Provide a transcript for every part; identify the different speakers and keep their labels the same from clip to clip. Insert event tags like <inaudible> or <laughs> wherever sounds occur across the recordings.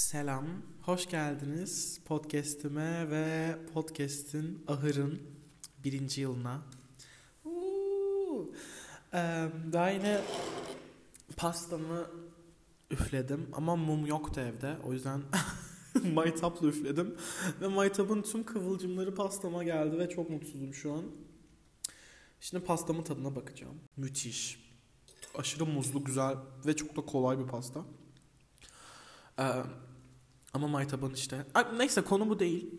Speaker 1: Selam, hoş geldiniz podcast'ime ve podcast'in Ahır'ın birinci yılına. Daha yine pastamı üfledim ama mum yoktu evde. O yüzden <laughs> maytapla üfledim. Ve maytapın tüm kıvılcımları pastama geldi ve çok mutsuzum şu an. Şimdi pastamın tadına bakacağım. Müthiş. Aşırı muzlu, güzel ve çok da kolay bir pasta. Ee, ama maytabın işte. Neyse konu bu değil.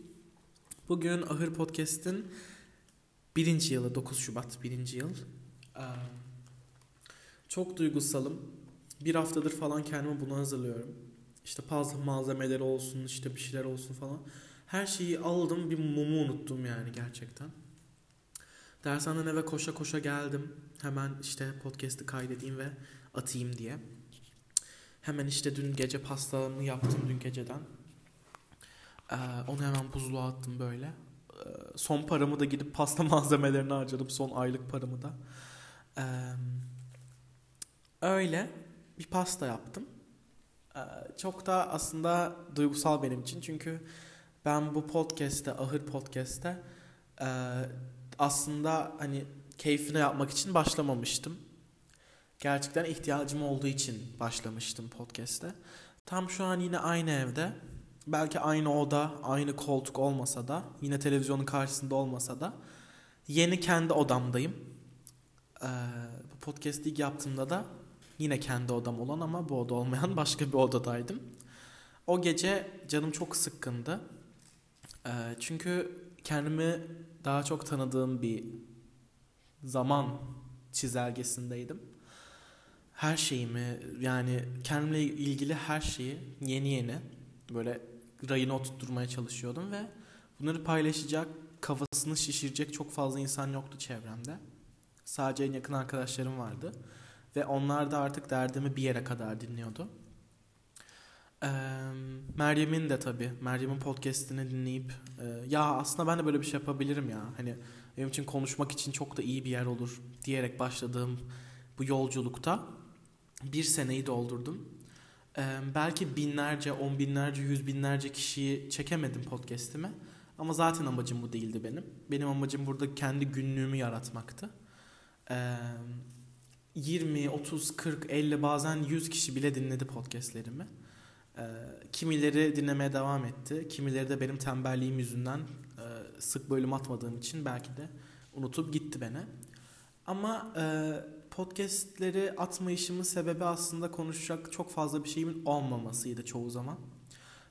Speaker 1: Bugün Ahır Podcast'in birinci yılı 9 Şubat birinci yıl. Ee, çok duygusalım. Bir haftadır falan kendime bunu hazırlıyorum. İşte pasta malzemeleri olsun işte bir şeyler olsun falan. Her şeyi aldım bir mumu unuttum yani gerçekten. Dershaneden eve koşa koşa geldim. Hemen işte podcast'ı kaydedeyim ve atayım diye. Hemen işte dün gece pastamı yaptım dün geceden. Ee, onu hemen buzluğa attım böyle. Ee, son paramı da gidip pasta <laughs> malzemelerini harcadım. Son aylık paramı da. Ee, öyle bir pasta yaptım. Ee, çok da aslında duygusal benim için. Çünkü ben bu podcast'te, Ahır Podcast'te e, aslında hani keyfine yapmak için başlamamıştım gerçekten ihtiyacım olduğu için başlamıştım podcast'e. Tam şu an yine aynı evde. Belki aynı oda, aynı koltuk olmasa da, yine televizyonun karşısında olmasa da yeni kendi odamdayım. Ee, bu podcast'i ilk yaptığımda da yine kendi odam olan ama bu oda olmayan <laughs> başka bir odadaydım. O gece canım çok sıkkındı. Ee, çünkü kendimi daha çok tanıdığım bir zaman çizelgesindeydim her şeyimi yani kendimle ilgili her şeyi yeni yeni böyle rayına oturtmaya çalışıyordum ve bunları paylaşacak, kafasını şişirecek çok fazla insan yoktu çevremde. Sadece en yakın arkadaşlarım vardı. Ve onlar da artık derdimi bir yere kadar dinliyordu. Ee, Meryem'in de tabii, Meryem'in podcastini dinleyip e, ya aslında ben de böyle bir şey yapabilirim ya. Hani benim için konuşmak için çok da iyi bir yer olur diyerek başladığım bu yolculukta bir seneyi doldurdum. Ee, belki binlerce, on binlerce, yüz binlerce kişiyi çekemedim podcast'ime. Ama zaten amacım bu değildi benim. Benim amacım burada kendi günlüğümü yaratmaktı. Ee, 20, 30, 40, 50 bazen 100 kişi bile dinledi podcastlerimi. Ee, kimileri dinlemeye devam etti. Kimileri de benim tembelliğim yüzünden e, sık bölüm atmadığım için belki de unutup gitti beni. Ama e, podcastleri atmayışımın sebebi aslında konuşacak çok fazla bir şeyimin olmamasıydı çoğu zaman.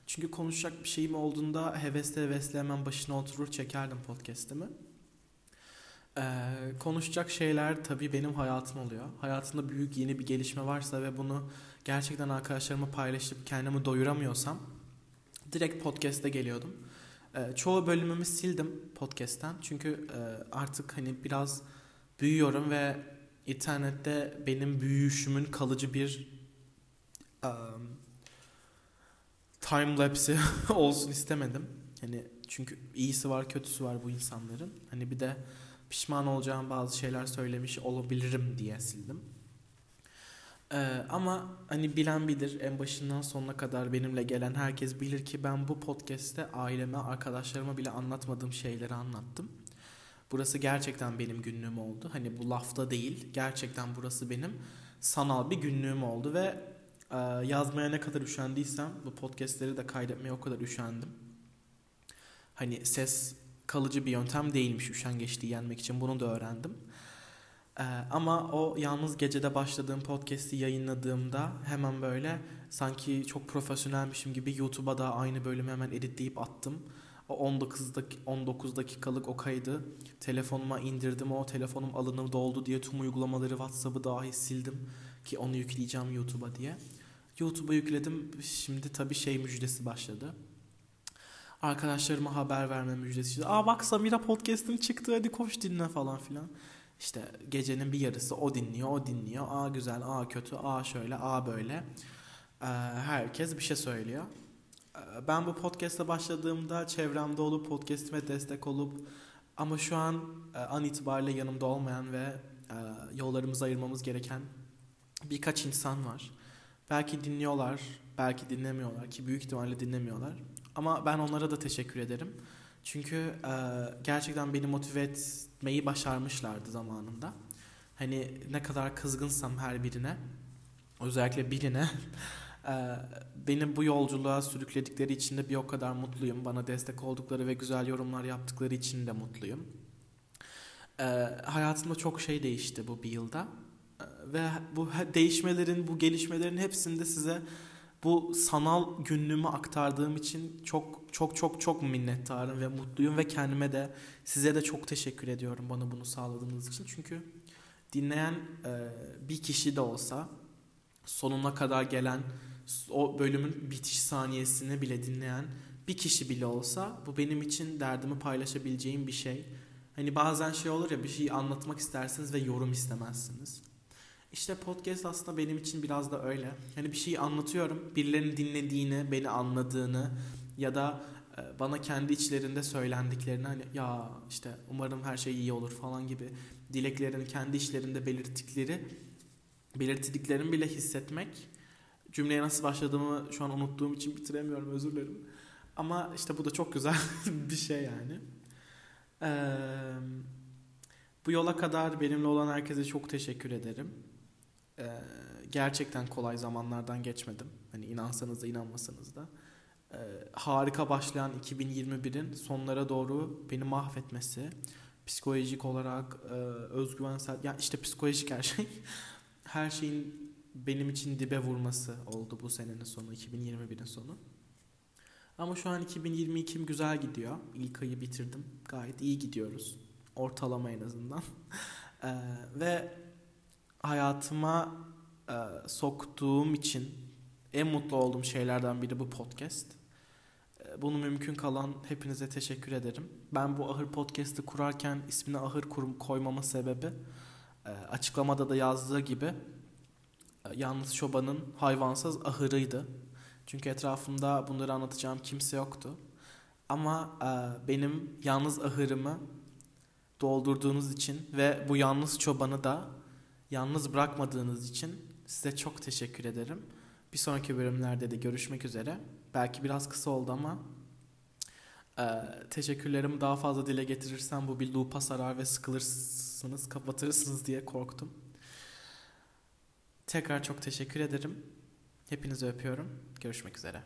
Speaker 1: Çünkü konuşacak bir şeyim olduğunda hevesle hevesle hemen başına oturur çekerdim podcast'imi. Ee, konuşacak şeyler tabii benim hayatım oluyor. Hayatımda büyük yeni bir gelişme varsa ve bunu gerçekten arkadaşlarıma paylaşıp kendimi doyuramıyorsam direkt podcast'e geliyordum. Ee, çoğu bölümümü sildim podcast'ten. Çünkü e, artık hani biraz büyüyorum ve internette benim büyüyüşümün kalıcı bir um, time lapse <laughs> olsun istemedim. Hani çünkü iyisi var, kötüsü var bu insanların. Hani bir de pişman olacağım bazı şeyler söylemiş olabilirim diye sildim. Ee, ama hani bilen bilir en başından sonuna kadar benimle gelen herkes bilir ki ben bu podcast'te aileme, arkadaşlarıma bile anlatmadığım şeyleri anlattım. Burası gerçekten benim günlüğüm oldu. Hani bu lafta değil. Gerçekten burası benim sanal bir günlüğüm oldu ve e, yazmaya ne kadar üşendiysem bu podcastleri de kaydetmeye o kadar üşendim. Hani ses kalıcı bir yöntem değilmiş üşengeçliği yenmek için bunu da öğrendim. Ee, ama o yalnız gecede başladığım podcast'i yayınladığımda hemen böyle sanki çok profesyonelmişim gibi YouTube'a da aynı bölümü hemen editleyip attım. O 19 dak 19 dakikalık o kaydı telefonuma indirdim. O telefonum alınır doldu diye tüm uygulamaları WhatsApp'ı dahi sildim ki onu yükleyeceğim YouTube'a diye. YouTube'a yükledim. Şimdi tabii şey müjdesi başladı. Arkadaşlarıma haber verme müjdesi. Aa bak Samira podcast'im çıktı hadi koş dinle falan filan. İşte gecenin bir yarısı o dinliyor, o dinliyor. Aa güzel, aa kötü, aa şöyle, aa böyle. Ee, herkes bir şey söylüyor. Ee, ben bu podcast'a başladığımda çevremde olup podcast'ime destek olup ama şu an e, an itibariyle yanımda olmayan ve e, yollarımızı ayırmamız gereken birkaç insan var. Belki dinliyorlar, belki dinlemiyorlar ki büyük ihtimalle dinlemiyorlar. Ama ben onlara da teşekkür ederim. Çünkü e, gerçekten beni motive etmeyi başarmışlardı zamanında. Hani ne kadar kızgınsam her birine, özellikle birine, <laughs> beni bu yolculuğa sürükledikleri için de bir o kadar mutluyum. Bana destek oldukları ve güzel yorumlar yaptıkları için de mutluyum. E, hayatımda çok şey değişti bu bir yılda. E, ve bu değişmelerin, bu gelişmelerin hepsinde size bu sanal günlüğümü aktardığım için çok çok çok çok minnettarım ve mutluyum ve kendime de size de çok teşekkür ediyorum bana bunu sağladığınız için. Çünkü dinleyen e, bir kişi de olsa sonuna kadar gelen o bölümün bitiş saniyesini bile dinleyen bir kişi bile olsa bu benim için derdimi paylaşabileceğim bir şey. Hani bazen şey olur ya bir şeyi anlatmak istersiniz ve yorum istemezsiniz. İşte podcast aslında benim için biraz da öyle. Hani bir şeyi anlatıyorum, birilerinin dinlediğini, beni anladığını ya da e, bana kendi içlerinde söylendiklerini hani ya işte umarım her şey iyi olur falan gibi dileklerini kendi içlerinde belirttikleri belirttiklerini bile hissetmek cümleye nasıl başladığımı şu an unuttuğum için bitiremiyorum özür dilerim. Ama işte bu da çok güzel <laughs> bir şey yani. Ee, bu yola kadar benimle olan herkese çok teşekkür ederim. Ee, gerçekten kolay zamanlardan geçmedim. Hani inansanız da inanmasanız da. Ee, harika başlayan 2021'in sonlara doğru beni mahvetmesi, psikolojik olarak, e, özgüvensel, yani işte psikolojik her şey, <laughs> her şeyin benim için dibe vurması oldu bu senenin sonu, 2021'in sonu. Ama şu an 2022'm güzel gidiyor. İlk ayı bitirdim. Gayet iyi gidiyoruz. Ortalama en azından. <laughs> ee, ve hayatıma e, soktuğum için en mutlu olduğum şeylerden biri bu podcast. E, bunu mümkün kalan hepinize teşekkür ederim. Ben bu Ahır Podcast'ı kurarken ismini Ahır kurum koymama sebebi açıklamada da yazdığı gibi e, yalnız çobanın hayvansız ahırıydı. Çünkü etrafımda bunları anlatacağım kimse yoktu. Ama e, benim yalnız ahırımı doldurduğunuz için ve bu yalnız çobanı da yalnız bırakmadığınız için size çok teşekkür ederim. Bir sonraki bölümlerde de görüşmek üzere. Belki biraz kısa oldu ama e, teşekkürlerimi daha fazla dile getirirsem bu bir loop'a sarar ve sıkılırsınız, kapatırsınız diye korktum. Tekrar çok teşekkür ederim. Hepinizi öpüyorum. Görüşmek üzere.